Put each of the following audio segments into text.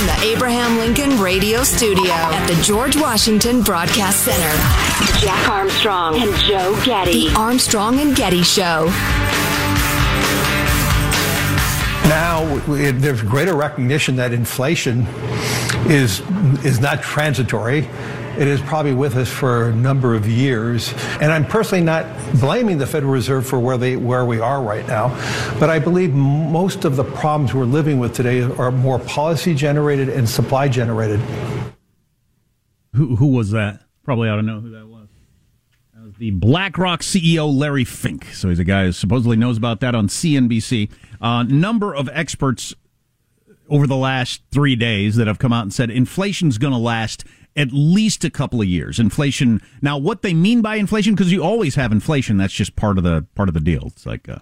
From the Abraham Lincoln Radio Studio at the George Washington Broadcast Center, Jack Armstrong and Joe Getty. The Armstrong and Getty Show. Now we, there's greater recognition that inflation is is not transitory. It is probably with us for a number of years, and I'm personally not blaming the Federal Reserve for where they where we are right now, but I believe most of the problems we're living with today are more policy generated and supply generated. Who who was that? Probably ought to know who that was. That was the BlackRock CEO Larry Fink. So he's a guy who supposedly knows about that on CNBC. Uh, number of experts over the last three days that have come out and said inflation's going to last at least a couple of years. Inflation. Now, what they mean by inflation, because you always have inflation. That's just part of the part of the deal. It's like. Uh,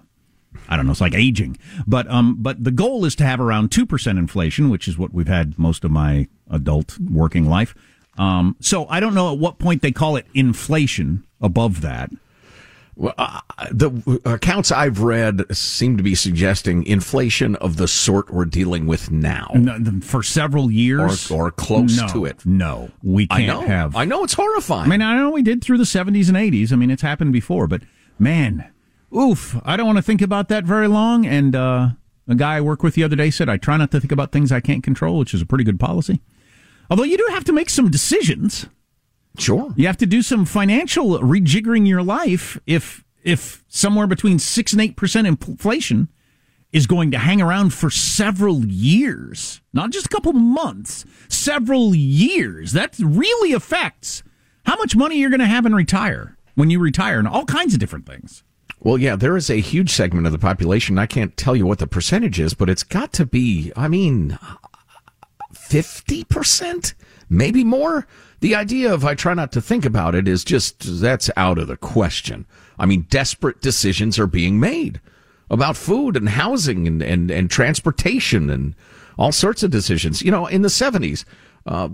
I don't know. It's like aging, but um, but the goal is to have around two percent inflation, which is what we've had most of my adult working life. Um, so I don't know at what point they call it inflation above that. Well, uh, the accounts I've read seem to be suggesting inflation of the sort we're dealing with now for several years, or, or close no, to it. No, we can't I know, have. I know it's horrifying. I mean, I know we did through the seventies and eighties. I mean, it's happened before, but man, oof, I don't want to think about that very long. And uh, a guy I work with the other day said, "I try not to think about things I can't control," which is a pretty good policy. Although you do have to make some decisions. Sure. You have to do some financial rejiggering your life if if somewhere between 6 and 8% inflation is going to hang around for several years, not just a couple months, several years. That really affects how much money you're going to have and retire when you retire and all kinds of different things. Well, yeah, there is a huge segment of the population. I can't tell you what the percentage is, but it's got to be, I mean, 50%, maybe more. The idea of I try not to think about it is just that's out of the question. I mean, desperate decisions are being made about food and housing and, and, and transportation and all sorts of decisions. You know, in the 70s, uh,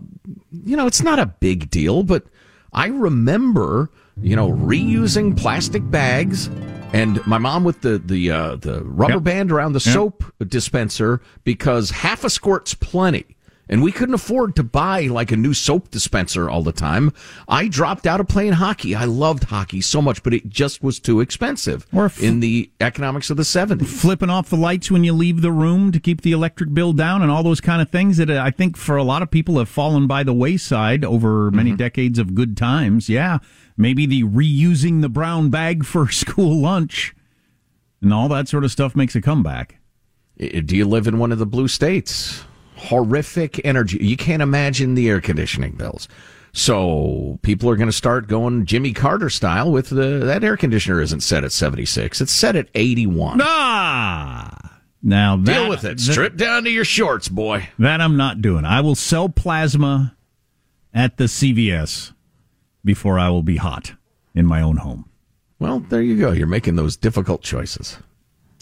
you know, it's not a big deal, but I remember, you know, reusing plastic bags and my mom with the the uh, the rubber Yep. band around the Yep. soap dispenser because half a squirt's plenty. And we couldn't afford to buy like a new soap dispenser all the time. I dropped out of playing hockey. I loved hockey so much, but it just was too expensive Or f- in the economics of the 70s. Flipping off the lights when you leave the room to keep the electric bill down and all those kind of things that uh, I think for a lot of people have fallen by the wayside over many decades of good times. Yeah. Maybe the reusing the brown bag for school lunch and all that sort of stuff makes a comeback. Do you live in one of the blue states? Horrific energy. You can't imagine the air conditioning bills. So people are going to start going Jimmy Carter style with the that air conditioner isn't set at 76. It's set at 81. Ah! Now that, Deal with it. Strip down to your shorts, boy. That I'm not doing. I will sell plasma at the CVS before I will be hot in my own home. Well, there you go. You're making those difficult choices.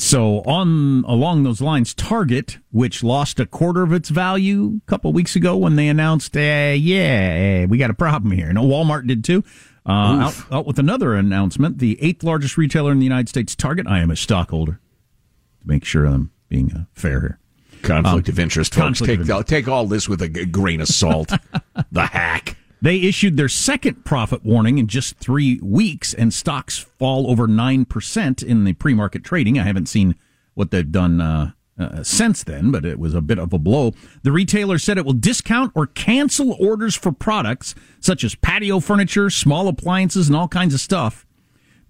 So on along those lines, Target, which lost a quarter of its value a couple weeks ago when they announced, uh, yeah, we got a problem here. And Walmart did too. Uh, out, out with another announcement. The eighth largest retailer in the United States, Target. I am a stockholder. To make sure I'm being uh, fair here. Conflict Um, of interest, folks. conflict of Take, take all this with a grain of salt. the hack. They issued their second profit warning in just three weeks, and stocks fall over 9% in the pre market trading. I haven't seen what they've done uh, uh, since then, but it was a bit of a blow. The retailer said it will discount or cancel orders for products such as patio furniture, small appliances, and all kinds of stuff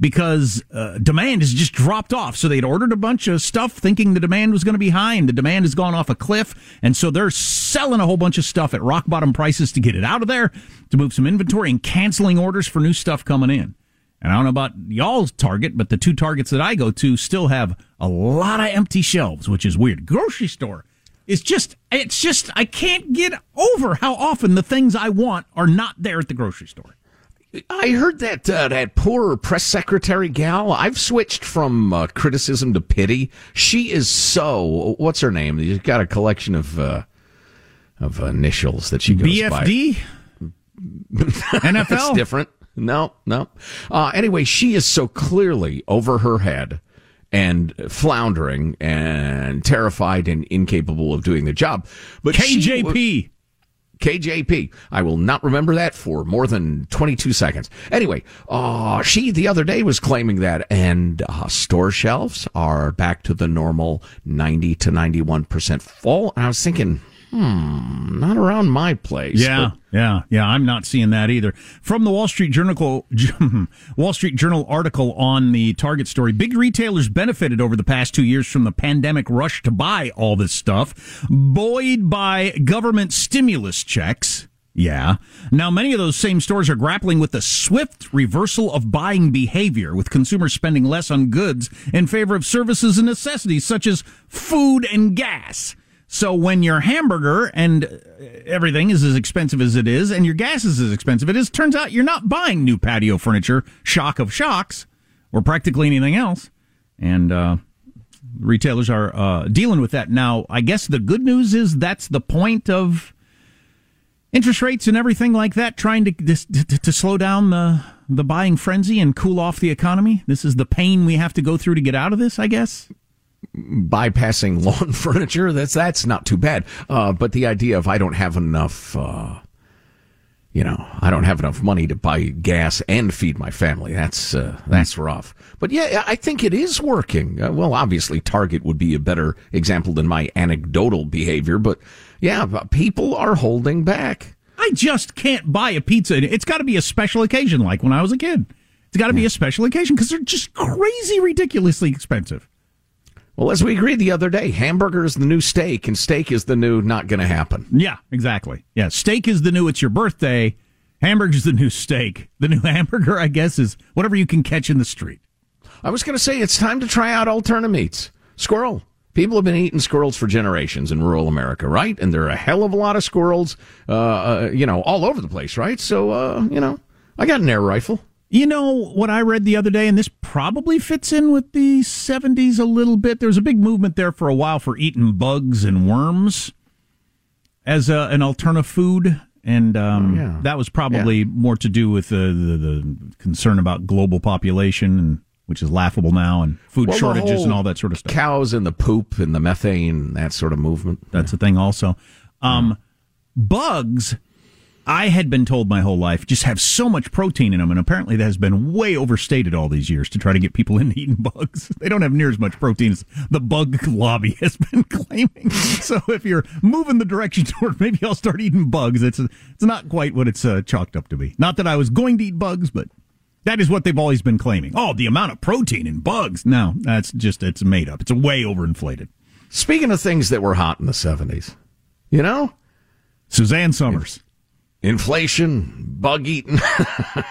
because uh, demand has just dropped off. So they'd ordered a bunch of stuff thinking the demand was going to be high, and the demand has gone off a cliff. And so they're selling a whole bunch of stuff at rock bottom prices to get it out of there, to move some inventory, and canceling orders for new stuff coming in. And I don't know about y'all's Target, but the two Targets that I go to still have a lot of empty shelves, which is weird. Grocery store is just, it's just, I can't get over how often the things I want are not there at the grocery store. I heard that uh, that poor press secretary gal. I've switched from uh, criticism to pity. She is so. What's her name? She's got a collection of uh, of initials that she goes by. BFD? NFL? That's different. No, no. Uh, anyway, she is so clearly over her head and floundering and terrified and incapable of doing the job. But she- KJP. I will not remember that for more than 22 seconds. Anyway, uh, she the other day was claiming that, and uh, store shelves are back to the normal 90 to 91% full. And I was thinking, hmm, not around my place. Yeah, yeah, yeah. I'm not seeing that either. From the Wall Street Journal, Wall Street Journal article on the Target story, big retailers benefited over the past two years from the pandemic rush to buy all this stuff, buoyed by government stimulus checks. Yeah. Now, many of those same stores are grappling with the swift reversal of buying behavior, with consumers spending less on goods in favor of services and necessities such as food and gas. So when your hamburger and everything is as expensive as it is, and your gas is as expensive as it is, turns out you're not buying new patio furniture, shock of shocks, or practically anything else. And uh, retailers are uh, dealing with that now. I guess the good news is that's the point of interest rates and everything like that, trying to to, to slow down the the buying frenzy and cool off the economy. This is the pain we have to go through to get out of this, I guess. Bypassing lawn furniture that's that's not too bad uh, but the idea of i don't have enough uh, you know i don't have enough money to buy gas and feed my family that's uh, that's rough but yeah i think it is working uh, well obviously target would be a better example than my anecdotal behavior but yeah people are holding back I just can't buy a pizza. It's got to be a special occasion, like when I was a kid. It's got to be a special occasion because they're just crazy, ridiculously expensive. Well as we agreed the other day hamburger is the new steak and steak is the new not gonna happen Yeah, exactly. Yeah, steak is the new. It's your birthday. Hamburger's the new steak. The new hamburger, I guess, is whatever you can catch in the street. I was going to say it's time to try out alternative meats. Squirrel. People have been eating squirrels for generations in rural America, right? And there are a hell of a lot of squirrels, uh, uh, you know, all over the place, right? So, uh, you know, I got an air rifle. You know what I read the other day, and this probably fits in with the 70s a little bit. There was a big movement there for a while for eating bugs and worms as a, an alternative food. And um, Oh, yeah. that was probably more to do with the, the, the concern about global population, and which is laughable now, and food Well, shortages and all that sort of stuff. Cows and the poop and the methane, that sort of movement. That's a thing also. Um, bugs, I had been told my whole life just have so much protein in them, and apparently that has been way overstated all these years to try to get people into eating bugs. They don't have near as much protein as the bug lobby has been claiming. so if you're moving the direction toward maybe I'll start eating bugs, it's it's not quite what it's uh, chalked up to be. Not that I was going to eat bugs, but that is what they've always been claiming. Oh, the amount of protein in bugs. No, that's just it's made up. It's way overinflated. Speaking of things that were hot in the 70s, you know? Suzanne Somers. Inflation, bug eating.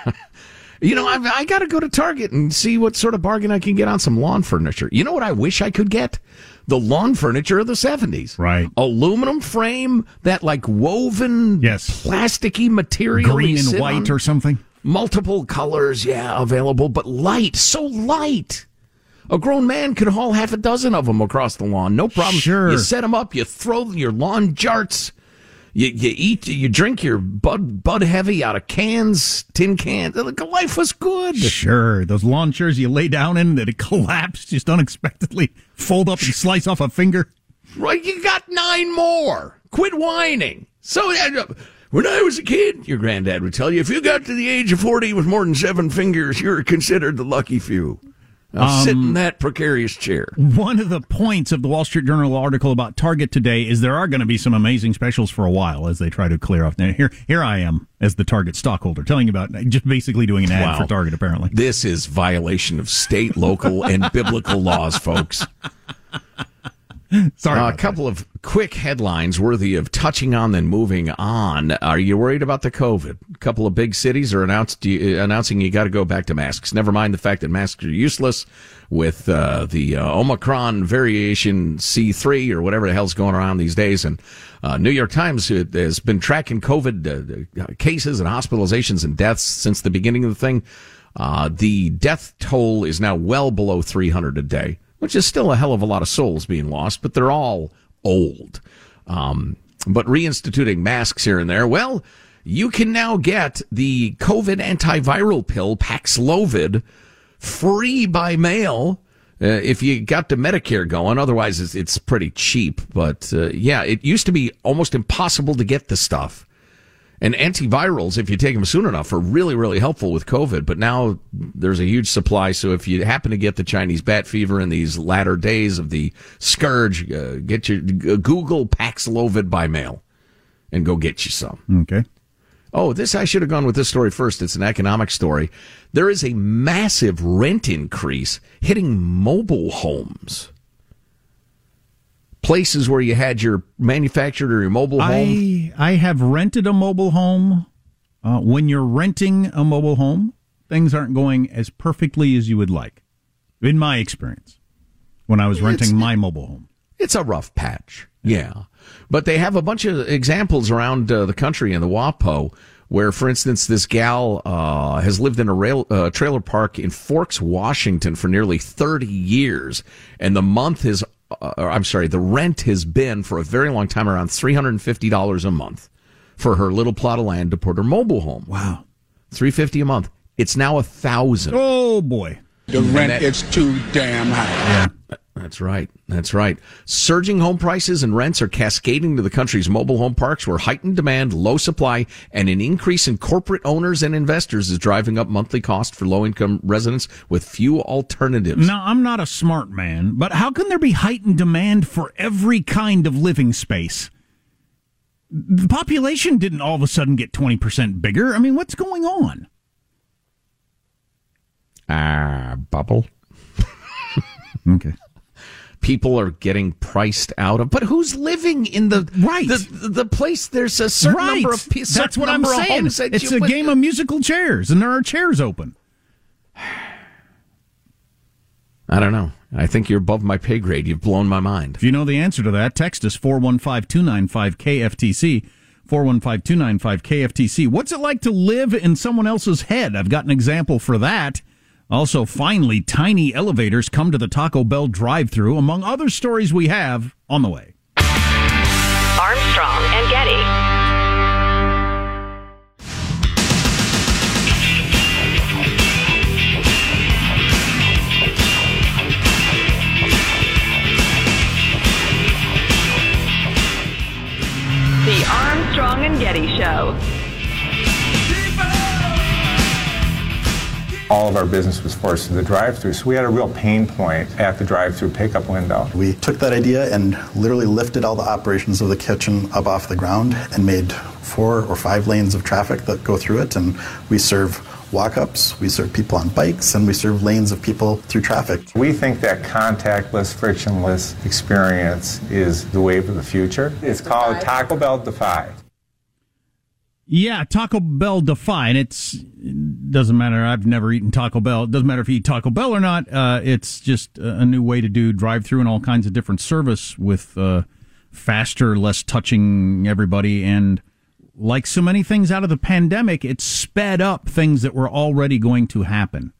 you know, I've, I got to go to Target and see what sort of bargain I can get on some lawn furniture. You know what I wish I could get? The lawn furniture of the 70s. Right. Aluminum frame, that like woven, yes. plasticky material. Green and white or something. Multiple colors, yeah, available, but light, so light. A grown man could haul half a dozen of them across the lawn, no problem. Sure. You set them up, you throw your lawn jarts, you, you eat, you drink your Bud Bud Heavy out of cans, tin cans. Life was good. Sure, those lawn chairs you lay down in that it collapse just unexpectedly, fold up and slice off a finger. Right, you got nine more. Quit whining. So. Uh, when I was a kid, your granddad would tell you, if you got to the age of 40 with more than seven fingers, you're considered the lucky few. Now um, sit in that precarious chair. One of the points of the Wall Street Journal article about Target today is there are going to be some amazing specials for a while as they try to clear off. Now, here, here I am as the Target stockholder telling you about just basically doing an ad wow. for Target, apparently. This is violation of state, local, and biblical laws, folks. Sorry. Uh, a couple that. of quick headlines worthy of touching on, then moving on. Are you worried about the COVID? A couple of big cities are announced, announcing you got to go back to masks. Never mind the fact that masks are useless with uh, the uh, Omicron variation C3 or whatever the hell's going around these days. And uh, New York Times uh, has been tracking COVID uh, cases and hospitalizations and deaths since the beginning of the thing. the death toll is now well below 300 a day which is still a hell of a lot of souls being lost, but they're all old. Um, but reinstituting masks here and there, well, you can now get the COVID antiviral pill Paxlovid free by mail. Uh, if you got the Medicare going, otherwise it's, it's pretty cheap. But uh, yeah, it used to be almost impossible to get the stuff. And antivirals, if you take them soon enough, are really, really helpful with COVID. But now there's a huge supply. So if you happen to get the Chinese bat fever in these latter days of the scourge, uh, get your uh, Google Paxlovid by mail and go get you some. Okay. Oh, this, I should have gone with this story first. It's an economic story. There is a massive rent increase hitting mobile homes places where you had your manufactured or your mobile home? I, I have rented a mobile home. Uh, when you're renting a mobile home, things aren't going as perfectly as you would like, in my experience, when I was renting it's, my mobile home. It's a rough patch, yeah. But they have a bunch of examples around uh, the country in the WAPO where, for instance, this gal uh, has lived in a rail, uh, trailer park in Forks, Washington for nearly 30 years, and the month has uh, I'm sorry, the rent has been for a very long time around $350 a month for her little plot of land to put her mobile home. Wow. 350 a month. It's now a thousand. Oh boy. The rent that, is too damn high. Yeah. That's right. That's right. Surging home prices and rents are cascading to the country's mobile home parks where heightened demand, low supply, and an increase in corporate owners and investors is driving up monthly costs for low income residents with few alternatives. Now, I'm not a smart man, but how can there be heightened demand for every kind of living space? The population didn't all of a sudden get 20% bigger. I mean, what's going on? Ah, uh, bubble. okay people are getting priced out of. But who's living in the right the, the place? There's a certain right. number of pieces. That's what I'm saying. It's a game of musical chairs, and there are chairs open. I don't know. I think you're above my pay grade. You've blown my mind. If you know the answer to that, text us 415 295 KFTC. 415 295 KFTC. What's it like to live in someone else's head? I've got an example for that. Also, finally, tiny elevators come to the Taco Bell drive through, among other stories we have on the way. Armstrong and Getty. The Armstrong all of our business was forced to the drive-through. So we had a real pain point at the drive-through pickup window. We took that idea and literally lifted all the operations of the kitchen up off the ground and made four or five lanes of traffic that go through it. And we serve walk ups, we serve people on bikes, and we serve lanes of people through traffic. We think that contactless, frictionless experience is the wave of the future. It's called Taco Bell Defy. Yeah, Taco Bell Defy, and it's it doesn't matter. I've never eaten Taco Bell. It doesn't matter if you eat Taco Bell or not. Uh, it's just a new way to do drive-through and all kinds of different service with uh, faster, less touching everybody, and like so many things out of the pandemic, it sped up things that were already going to happen.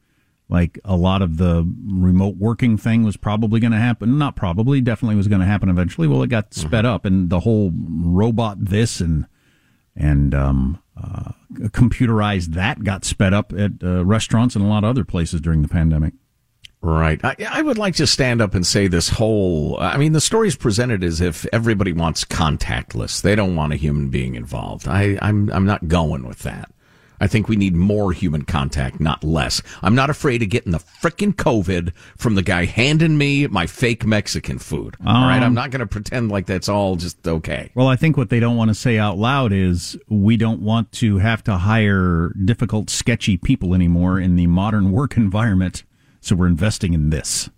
Like a lot of the remote working thing was probably going to happen. Not probably, definitely was going to happen eventually. Well, it got sped up, and the whole robot this and and um, uh, computerized that got sped up at uh, restaurants and a lot of other places during the pandemic. Right. I, I, would like to stand up and say this whole, I mean, the story is presented as if everybody wants contactless. They don't want a human being involved. I, I'm, I'm not going with that. I think we need more human contact, not less. I'm not afraid of getting the frickin' COVID from the guy handing me my fake Mexican food. Um, all right. I'm um, not going to pretend like that's all just okay. Well, I think what they don't want to say out loud is we don't want to have to hire difficult, sketchy people anymore in the modern work environment. So we're investing in this.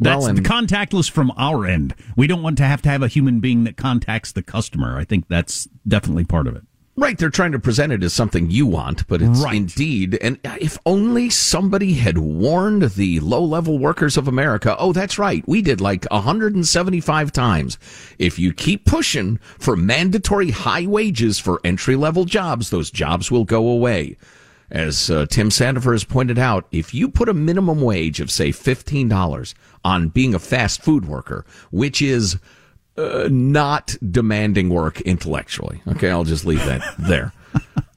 That's well, and, contactless from our end. We don't want to have to have a human being that contacts the customer. I think that's definitely part of it. Right, they're trying to present it as something you want, but it's right. indeed. And if only somebody had warned the low level workers of America, oh, that's right, we did like 175 times. If you keep pushing for mandatory high wages for entry level jobs, those jobs will go away. As uh, Tim Sandefur has pointed out, if you put a minimum wage of, say, $15 on being a fast food worker, which is uh, not demanding work intellectually. Okay, I'll just leave that there.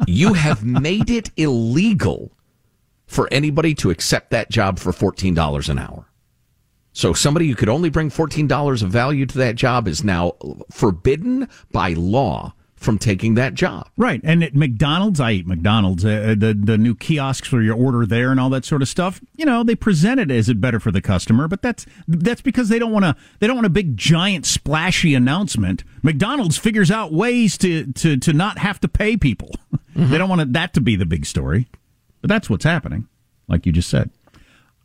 You have made it illegal for anybody to accept that job for $14 an hour. So somebody who could only bring $14 of value to that job is now forbidden by law from taking that job. Right. And at McDonald's, I eat McDonald's, uh, uh, the the new kiosks for your order there and all that sort of stuff. You know, they present it as it better for the customer, but that's that's because they don't want to they don't want a big giant splashy announcement. McDonald's figures out ways to to to not have to pay people. Mm-hmm. they don't want that to be the big story. But that's what's happening, like you just said.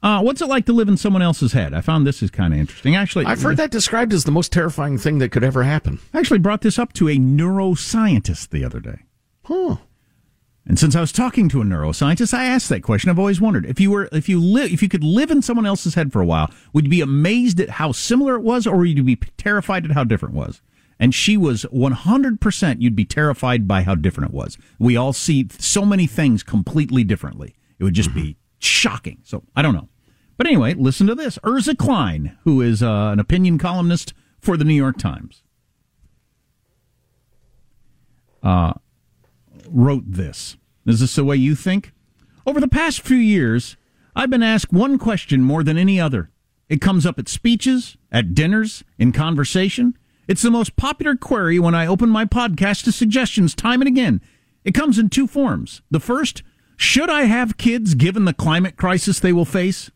Uh, what's it like to live in someone else's head? I found this is kind of interesting. Actually, I've heard that described as the most terrifying thing that could ever happen. I actually brought this up to a neuroscientist the other day. Huh. And since I was talking to a neuroscientist, I asked that question. I've always wondered if you were, if you live, if you could live in someone else's head for a while, would you be amazed at how similar it was, or would you be terrified at how different it was? And she was 100% you'd be terrified by how different it was. We all see so many things completely differently. It would just be shocking. So I don't know. But anyway, listen to this. Ezra Klein, who is uh, an opinion columnist for the New York Times, uh, wrote this. Is this the way you think? Over the past few years, I've been asked one question more than any other. It comes up at speeches, at dinners, in conversation. It's the most popular query when I open my podcast to suggestions time and again. It comes in two forms. The first, should I have kids given the climate crisis they will face?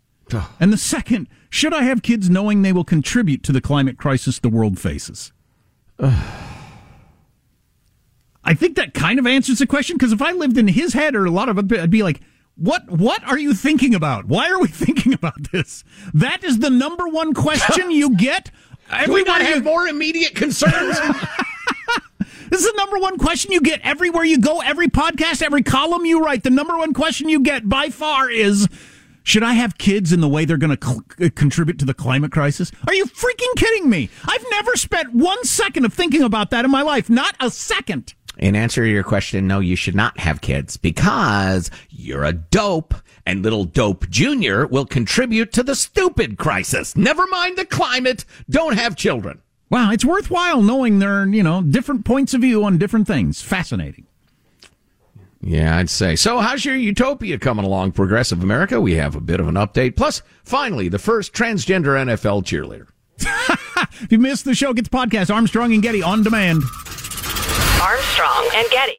And the second, should I have kids knowing they will contribute to the climate crisis the world faces? I think that kind of answers the question because if I lived in his head or a lot of it, I'd be like, what what are you thinking about? Why are we thinking about this? That is the number one question you get. Not have more immediate concerns. This is the number one question you get everywhere you go, every podcast, every column you write. The number one question you get by far is should I have kids in the way they're going to cl- uh, contribute to the climate crisis? Are you freaking kidding me? I've never spent one second of thinking about that in my life. Not a second. In answer to your question, no, you should not have kids because you're a dope and little dope junior will contribute to the stupid crisis. Never mind the climate. Don't have children. Wow, it's worthwhile knowing there are, you know, different points of view on different things. Fascinating. Yeah, I'd say. So, how's your utopia coming along, Progressive America? We have a bit of an update. Plus, finally, the first transgender NFL cheerleader. if you missed the show, get the podcast Armstrong and Getty on demand. Armstrong and Getty.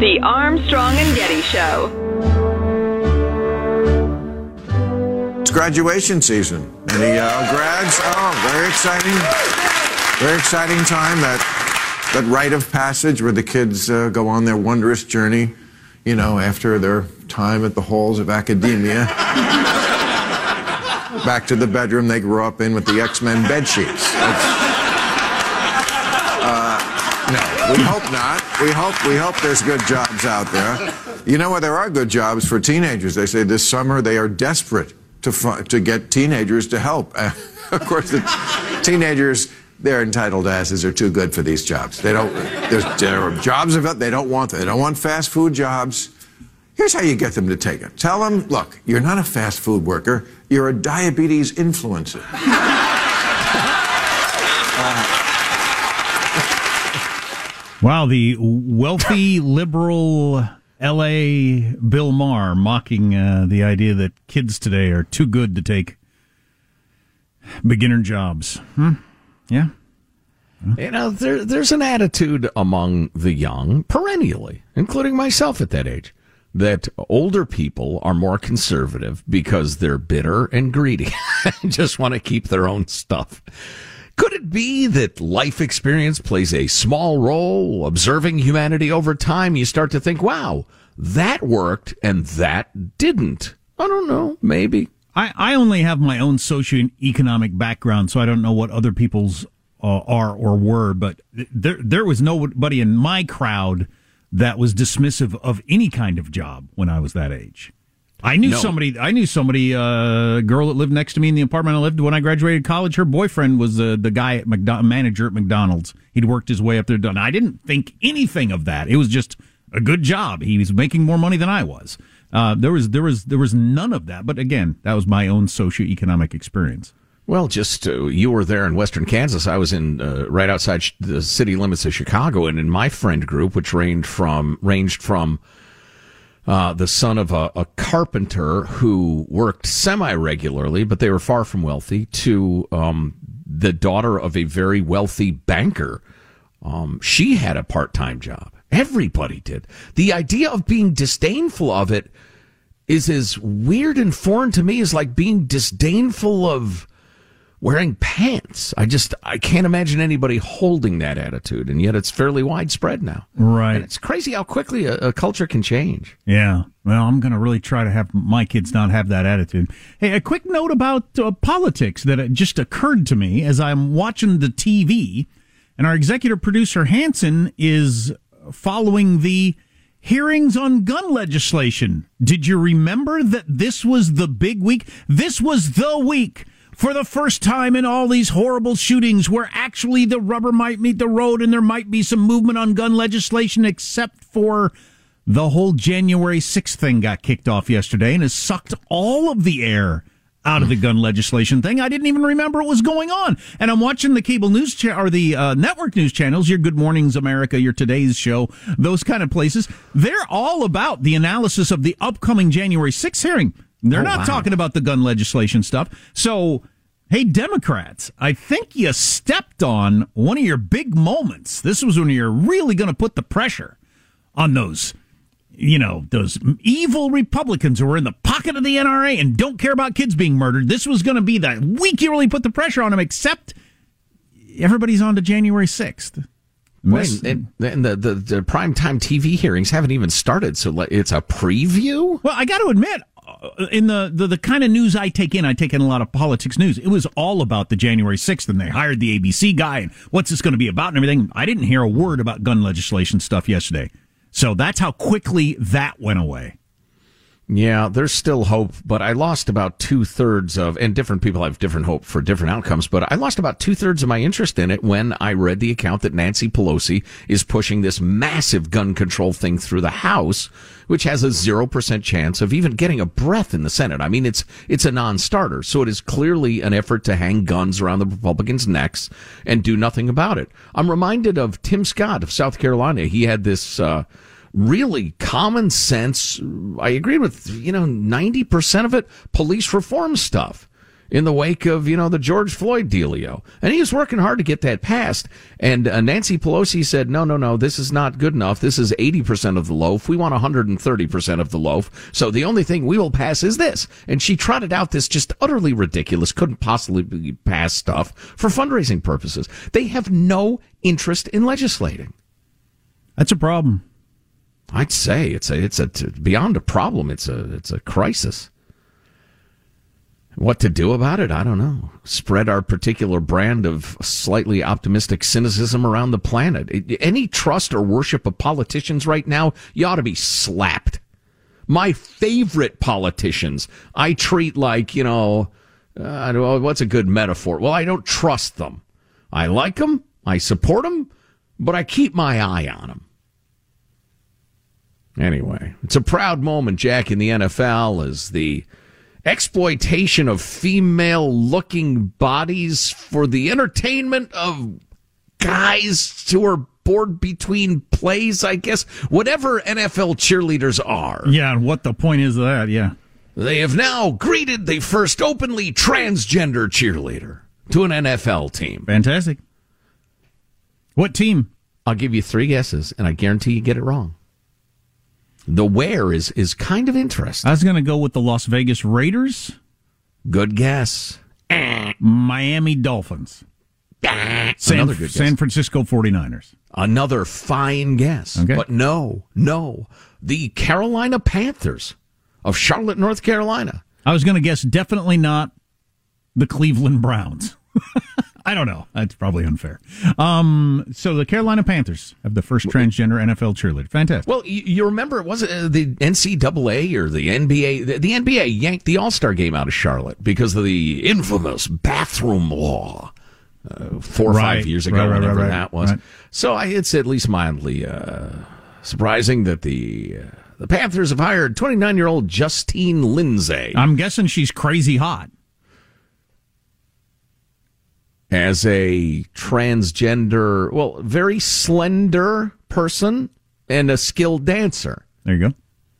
The Armstrong and Getty Show. It's graduation season. Any uh, grads? Oh, very exciting. Very exciting time. That, that rite of passage where the kids uh, go on their wondrous journey, you know, after their time at the halls of academia. Back to the bedroom they grew up in with the X Men bed sheets. We hope not. We hope we hope there's good jobs out there. You know what? There are good jobs for teenagers. They say this summer they are desperate to fu- to get teenagers to help. Uh, of course, the teenagers their entitled asses are too good for these jobs. They don't. There are jobs of they don't want. Them. They don't want fast food jobs. Here's how you get them to take it. Tell them, look, you're not a fast food worker. You're a diabetes influencer. Wow, the wealthy liberal L.A. Bill Maher mocking uh, the idea that kids today are too good to take beginner jobs. Hmm? Yeah. You know, there, there's an attitude among the young, perennially, including myself at that age, that older people are more conservative because they're bitter and greedy and just want to keep their own stuff. Could it be that life experience plays a small role, observing humanity over time? You start to think, wow, that worked and that didn't. I don't know, maybe. I, I only have my own socioeconomic background, so I don't know what other people's uh, are or were, but there, there was nobody in my crowd that was dismissive of any kind of job when I was that age. I knew No. somebody. I knew somebody. A uh, girl that lived next to me in the apartment I lived when I graduated college. Her boyfriend was uh, the guy at McDo- manager at McDonald's. He'd worked his way up there. Done. I didn't think anything of that. It was just a good job. He was making more money than I was. Uh, there was there was there was none of that. But again, that was my own socioeconomic experience. Well, just uh, you were there in Western Kansas. I was in uh, right outside sh- the city limits of Chicago, and in my friend group, which ranged from ranged from uh, the son of a, a carpenter who worked semi regularly, but they were far from wealthy, to um, the daughter of a very wealthy banker. Um, she had a part time job. Everybody did. The idea of being disdainful of it is as weird and foreign to me as like being disdainful of wearing pants. I just I can't imagine anybody holding that attitude, and yet it's fairly widespread now. Right. And it's crazy how quickly a, a culture can change. Yeah. Well, I'm going to really try to have my kids not have that attitude. Hey, a quick note about uh, politics that just occurred to me as I'm watching the TV, and our executive producer Hanson is following the hearings on gun legislation. Did you remember that this was the big week? This was the week for the first time in all these horrible shootings where actually the rubber might meet the road and there might be some movement on gun legislation, except for the whole January 6th thing got kicked off yesterday and has sucked all of the air out of the gun legislation thing. I didn't even remember it was going on. And I'm watching the cable news cha- or the uh, network news channels, your Good Mornings America, your Today's Show, those kind of places. They're all about the analysis of the upcoming January 6th hearing. They're Oh, not wow. talking about the gun legislation stuff. So, hey, Democrats, I think you stepped on one of your big moments. This was when you're really going to put the pressure on those you know, those evil Republicans who are in the pocket of the NRA and don't care about kids being murdered. This was going to be the week you really put the pressure on them, except everybody's on to January 6th. Wait, and, and the, the the prime time TV hearings haven't even started, so it's a preview. Well, I got to admit, Uh, in the, the, the kind of news I take in, I take in a lot of politics news. It was all about the January 6th, and they hired the ABC guy, and what's this going to be about and everything. I didn't hear a word about gun legislation stuff yesterday. So that's how quickly that went away. Yeah, there's still hope, but I lost about two thirds of, and different people have different hope for different outcomes, but I lost about two thirds of my interest in it when I read the account that Nancy Pelosi is pushing this massive gun control thing through the House, which has a 0% chance of even getting a breath in the Senate. I mean, it's, it's a non-starter. So it is clearly an effort to hang guns around the Republicans' necks and do nothing about it. I'm reminded of Tim Scott of South Carolina. He had this, uh, really common sense. I agree with, you know, 90% of it police reform stuff in the wake of, you know, the George Floyd dealio. And he was working hard to get that passed. And uh, Nancy Pelosi said, no, no, no, this is not good enough. This is 80% of the loaf. We want 130% of the loaf. So the only thing we will pass is this. And she trotted out this just utterly ridiculous, couldn't possibly be passed stuff for fundraising purposes. They have no interest in legislating. That's a problem. I'd say it's a it's a beyond a problem. It's a it's a crisis. What to do about it? I don't know. Spread our particular brand of slightly optimistic cynicism around the planet. Any trust or worship of politicians right now, you ought to be slapped. My favorite politicians, I treat like you know, uh, know, what's a good metaphor? Well, I don't trust them. I like them, I support them, but I keep my eye on them. Anyway, it's a proud moment, Jack, in the NFL as the exploitation of female looking bodies for the entertainment of guys who are bored between plays, I guess. Whatever NFL cheerleaders are. Yeah, and what the point is of that? Yeah. They have now greeted the first openly transgender cheerleader to an NFL team. Fantastic. What team? I'll give you three guesses, and I guarantee you get it wrong. The where is is kind of interesting. I was going to go with the Las Vegas Raiders. Good guess. Miami Dolphins. San, Another good. San Francisco 49ers. Another fine guess. Okay. But no, no. The Carolina Panthers of Charlotte, North Carolina. I was going to guess definitely not the Cleveland Browns. I don't know. That's probably unfair. Um, so the Carolina Panthers have the first transgender NFL cheerleader. Fantastic. Well, you, you remember, was it was uh, the NCAA or the NBA? The, the NBA yanked the All Star game out of Charlotte because of the infamous bathroom law. Uh, four or Right. five years ago, Right, right, whenever that was. So I, it's at least mildly uh, surprising that the uh, the Panthers have hired 29 year old Justine Lindsay I'm guessing she's crazy hot. As a transgender, well, very slender person and a skilled dancer. There you go.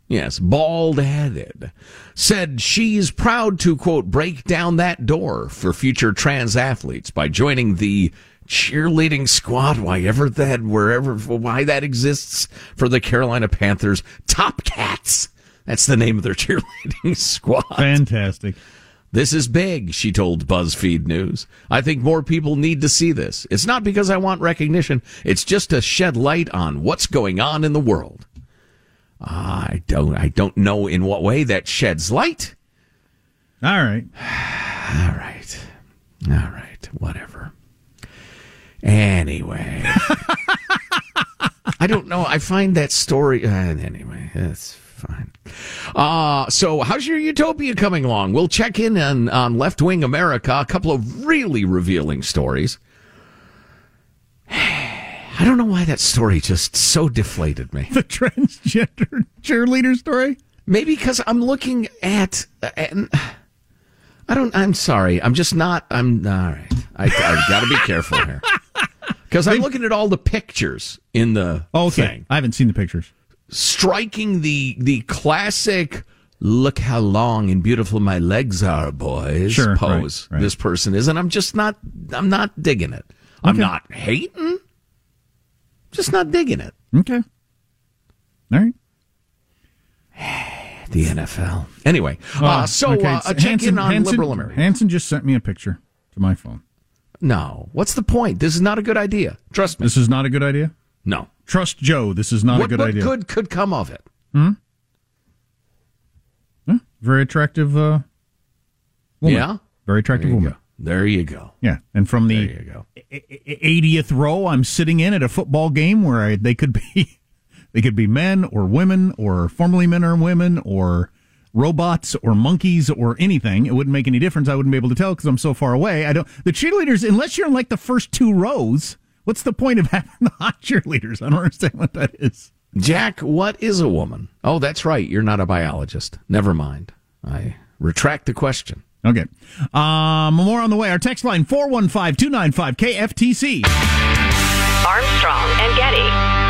Yes, bald headed. Said she's proud to, quote, break down that door for future trans athletes by joining the cheerleading squad, why ever that, wherever, why that exists for the Carolina Panthers Top Cats. That's the name of their cheerleading squad. Fantastic. This is big, she told BuzzFeed News. I think more people need to see this. It's not because I want recognition, it's just to shed light on what's going on in the world. I don't I don't know in what way that sheds light. All right. All right. All right. Whatever. Anyway. I don't know. I find that story. Uh, anyway, that's. Uh, so, how's your utopia coming along? We'll check in on, on Left Wing America. A couple of really revealing stories. I don't know why that story just so deflated me. The transgender cheerleader story? Maybe because I'm looking at. And I don't. I'm sorry. I'm just not. I'm all right. I, I've got to be careful here because I'm looking at all the pictures in the Oh, okay. thing, I haven't seen the pictures. Striking the the classic. Look how long and beautiful my legs are, boys. Sure, pose right. this person is, and I'm just not. I'm not digging it. I'm not hating. Just not digging it. Okay. All right. The NFL. Anyway, uh, Uh, so okay, uh, a check Hanson- in on Hanson- liberal America. Hanson just sent me a picture to my phone. No, what's the point? This is not a good idea. Trust me. This is not a good idea? No. Trust Joe. This is not what a good what idea. good could come of it? Hmm? Huh? Very attractive uh, woman. Yeah? Very attractive There woman. go. There you go. Yeah. And from the There you go. 80th row I'm sitting in at a football game where I, they could be they could be men or women or formerly men or women or robots or monkeys or anything it wouldn't make any difference I wouldn't be able to tell because I'm so far away I don't the cheerleaders unless you're in like the first two rows what's the point of having the hot cheerleaders I don't understand what that is Jack, what is a woman? Oh, that's right. You're not a biologist. Never mind. I retract the question. okay um more on the way our text line 415-295 KFTC Armstrong and Getty.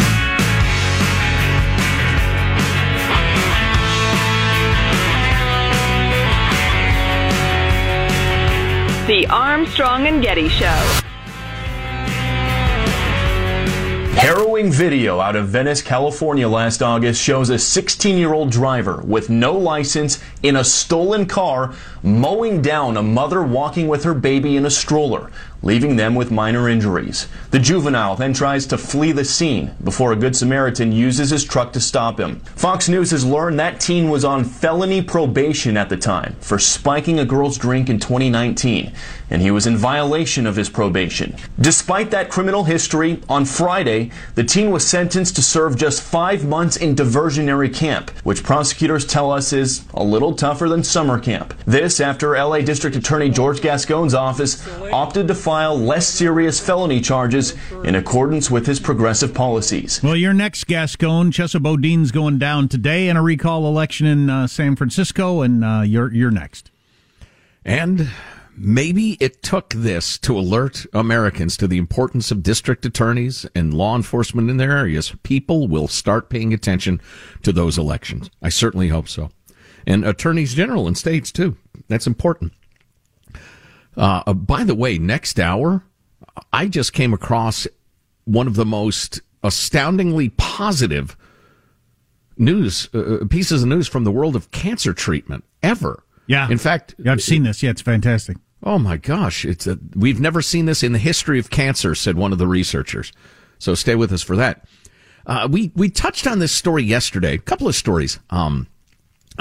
The Armstrong and Getty Show. Harrowing video out of Venice, California last August shows a 16 year old driver with no license in a stolen car mowing down a mother walking with her baby in a stroller, leaving them with minor injuries. The juvenile then tries to flee the scene before a Good Samaritan uses his truck to stop him. Fox News has learned that teen was on felony probation at the time for spiking a girl's drink in 2019, and he was in violation of his probation. Despite that criminal history, on Friday, the teen was sentenced to serve just five months in diversionary camp, which prosecutors tell us is a little tougher than summer camp. This after LA District Attorney George Gascon's office opted to file less serious felony charges in accordance with his progressive policies. Well, your next Gascon, Chesa Boudin's going down today in a recall election in uh, San Francisco, and uh, you're you're next. And maybe it took this to alert Americans to the importance of district attorneys and law enforcement in their areas. People will start paying attention to those elections. I certainly hope so. And attorneys general in states too. That's important. Uh, uh, by the way, next hour, I just came across one of the most astoundingly positive news uh, pieces of news from the world of cancer treatment ever. Yeah. In fact, yeah, I've seen this. Yeah, it's fantastic. Oh my gosh, it's a, we've never seen this in the history of cancer, said one of the researchers. So stay with us for that. Uh, we we touched on this story yesterday. A couple of stories. Um,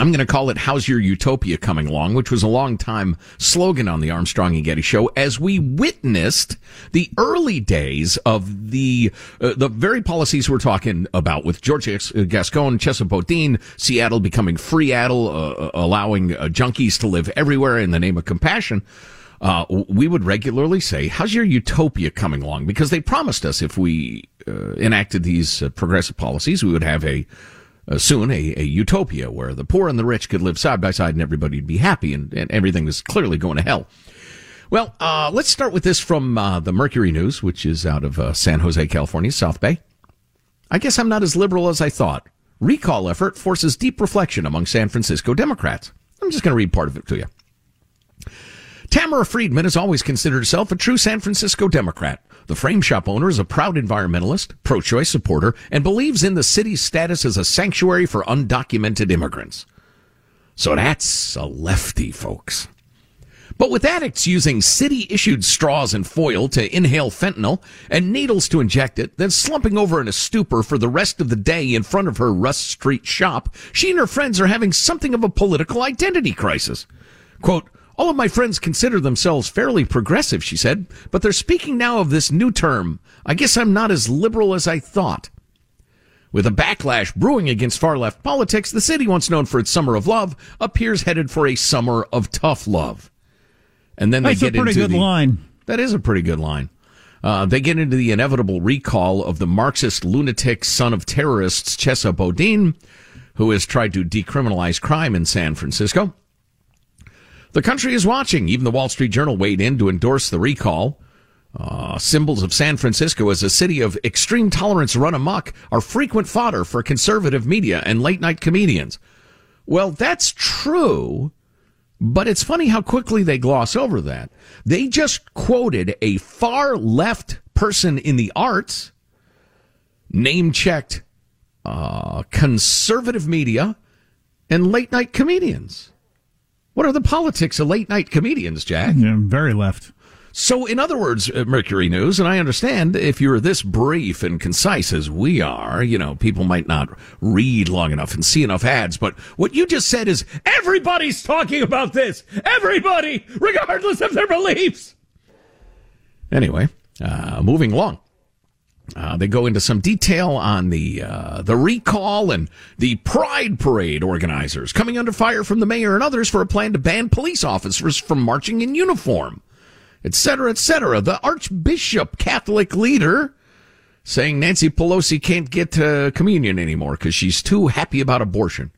I'm going to call it "How's Your Utopia Coming Along," which was a long time slogan on the Armstrong and Getty Show, as we witnessed the early days of the uh, the very policies we're talking about with George Gascon, Chesapeake Boudin, Seattle becoming free Seattle, uh, allowing uh, junkies to live everywhere in the name of compassion. Uh, we would regularly say, "How's your utopia coming along?" Because they promised us if we uh, enacted these uh, progressive policies, we would have a uh, soon a, a, utopia where the poor and the rich could live side by side and everybody'd be happy and, and everything was clearly going to hell. Well, uh, let's start with this from uh, the Mercury News, which is out of uh, San Jose, California, South Bay. I guess I'm not as liberal as I thought. Recall effort forces deep reflection among San Francisco Democrats. I'm just going to read part of it to you. Tamara Friedman has always considered herself a true San Francisco Democrat. The frame shop owner is a proud environmentalist, pro-choice supporter, and believes in the city's status as a sanctuary for undocumented immigrants. So that's a lefty, folks. But with addicts using city issued straws and foil to inhale fentanyl and needles to inject it, then slumping over in a stupor for the rest of the day in front of her Rust Street shop, she and her friends are having something of a political identity crisis. Quote, all of my friends consider themselves fairly progressive, she said, but they're speaking now of this new term. I guess I'm not as liberal as I thought. With a backlash brewing against far left politics, the city, once known for its summer of love, appears headed for a summer of tough love. And then they That's get a pretty good the, line. That is a pretty good line. Uh, they get into the inevitable recall of the Marxist lunatic son of terrorists, Chesa Boudin, who has tried to decriminalize crime in San Francisco. The country is watching. Even the Wall Street Journal weighed in to endorse the recall. Uh, symbols of San Francisco as a city of extreme tolerance run amok are frequent fodder for conservative media and late night comedians. Well, that's true, But it's funny how quickly they gloss over that. They just quoted a far left person in the arts, name checked uh, conservative media, and late night comedians. What are the politics of late night comedians, Jack? Yeah, very left. So, in other words, uh, Mercury News, and I understand if you're this brief and concise as we are, you know, people might not read long enough and see enough ads, but what you just said is everybody's talking about this. Everybody, regardless of their beliefs. Anyway, uh, moving along. Uh, they go into some detail on the uh, the recall and the Pride Parade organizers coming under fire from the mayor and others for a plan to ban police officers from marching in uniform etc., etc. The Archbishop Catholic leader saying Nancy Pelosi can't get to communion anymore because she's too happy about abortion.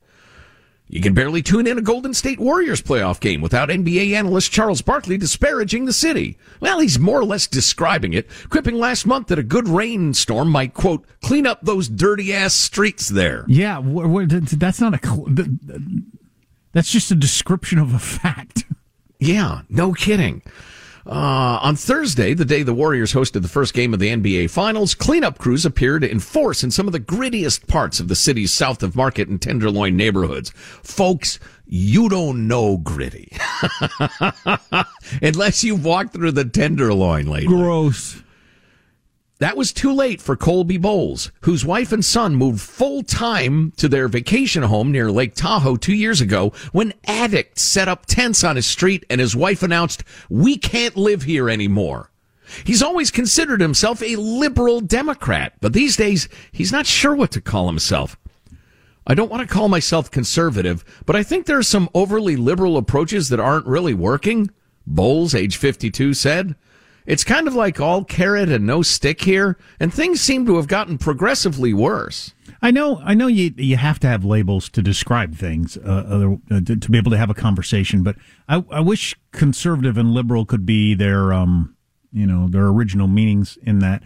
You can barely tune in a Golden State Warriors playoff game without NBA analyst Charles Barkley disparaging the city. Well, he's more or less describing it, quipping last month that a good rainstorm might, quote, clean up those dirty ass streets there. Yeah, that's not a. That's just a description of a fact. Yeah, no kidding. Uh, on Thursday, the day the Warriors hosted the first game of the NBA Finals, cleanup crews appeared in force in some of the grittiest parts of the city's south of Market and Tenderloin neighborhoods. Folks, you don't know gritty. Unless you've walked through the Tenderloin lately. Gross. That was too late for Colby Bowles, whose wife and son moved full time to their vacation home near Lake Tahoe two years ago when addicts set up tents on his street and his wife announced, we can't live here anymore. He's always considered himself a liberal Democrat, but these days he's not sure what to call himself. I don't want to call myself conservative, but I think there are some overly liberal approaches that aren't really working. Bowles, age 52, said. It's kind of like all carrot and no stick here, and things seem to have gotten progressively worse. I know, I know you you have to have labels to describe things uh, uh, to, to, be able to have a conversation. But I, I wish conservative and liberal could be their um, you know their original meanings in that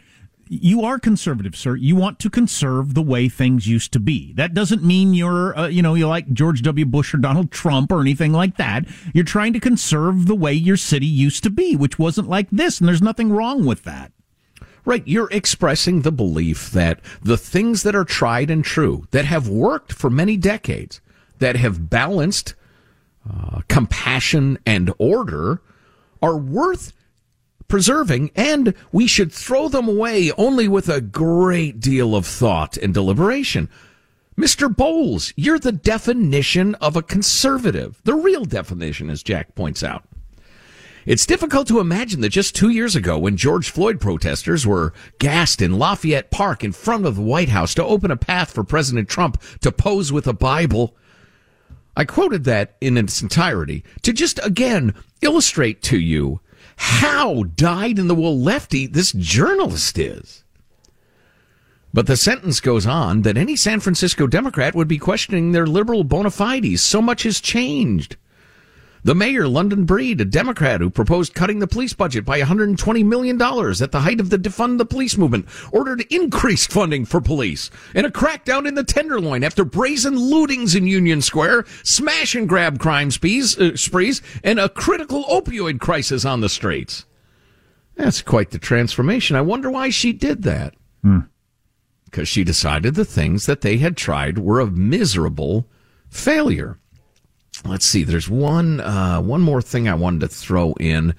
you are conservative, sir. You want to conserve the way things used to be. That doesn't mean you're, uh, you know, you like George W. Bush or Donald Trump or anything like that. You're trying to conserve the way your city used to be, which wasn't like this, and there's nothing wrong with that. Right. You're expressing the belief that the things that are tried and true, that have worked for many decades, that have balanced uh, compassion and order, are worth preserving, and we should throw them away only with a great deal of thought and deliberation. Mr. Bowles, you're the definition of a conservative. The real definition, as Jack points out. It's difficult to imagine that just two years ago, when George Floyd protesters were gassed in Lafayette Park in front of the White House to open a path for President Trump to pose with a Bible, I quoted that in its entirety to just again illustrate to you how dyed in the wool lefty this journalist is. But the sentence goes on that any San Francisco Democrat would be questioning their liberal bona fides. So much has changed. The mayor, London Breed, a Democrat who proposed cutting the police budget by $120 million at the height of the defund the police movement, ordered increased funding for police and a crackdown in the Tenderloin after brazen lootings in Union Square, smash and grab crime sprees, uh, sprees and a critical opioid crisis on the streets. That's quite the transformation. I wonder why she did that. Because hmm. she decided the things that they had tried were a miserable failure. Let's see. There's one uh, one more thing I wanted to throw in.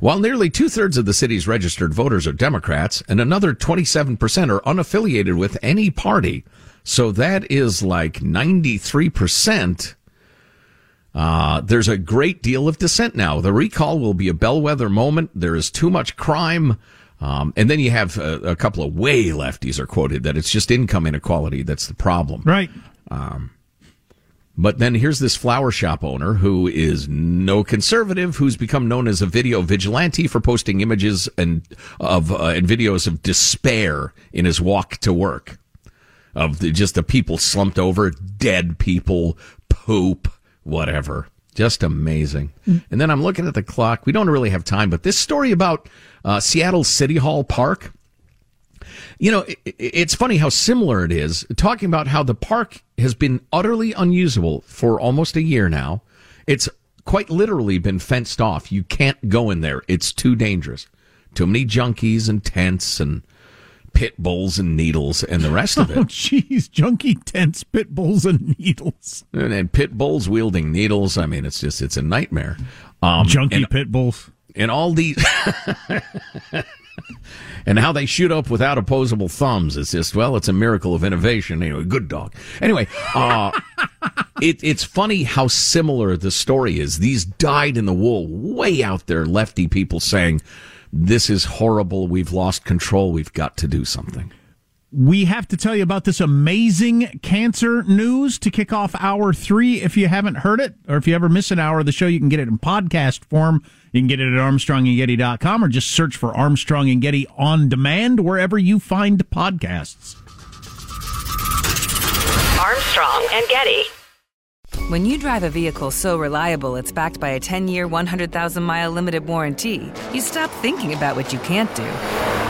While nearly two thirds of the city's registered voters are Democrats, and another 27% are unaffiliated with any party, so that is like 93%. Uh, there's a great deal of dissent now. The recall will be a bellwether moment. There is too much crime. Um, and then you have a, a, couple of way lefties are quoted that it's just income inequality that's the problem. Right. Um, but then here's this flower shop owner who is no conservative, who's become known as a video vigilante for posting images and of uh, and videos of despair in his walk to work, of the, just the people slumped over, dead people, poop, whatever. Just amazing. Mm. And then I'm looking at the clock. We don't really have time, but this story about uh, Seattle City Hall Park you know, it's funny how similar it is. Talking about how the park has been utterly unusable for almost a year now. It's quite literally been fenced off. You can't go in there. It's too dangerous. Too many junkies and tents and pit bulls and needles and the rest of it. Oh, jeez, junkie tents, pit bulls, and needles. And, and pit bulls wielding needles. I mean, it's just it's a nightmare. Um, junkie and, pit bulls and all these. and how they shoot up without opposable thumbs. It's just, well, it's a miracle of innovation. Anyway, good dog. Anyway, uh, it, it's funny how similar the story is. These dyed in the wool, way out there, lefty people saying, this is horrible. We've lost control. We've got to do something. We have to tell you about this amazing cancer news to kick off hour three. If you haven't heard it, or if you ever miss an hour of the show, you can get it in podcast form. You can get it at armstrongandgetty.com or just search for Armstrong and Getty on demand wherever you find podcasts. Armstrong and Getty. When you drive a vehicle so reliable it's backed by a 10 year, 100,000 mile limited warranty, you stop thinking about what you can't do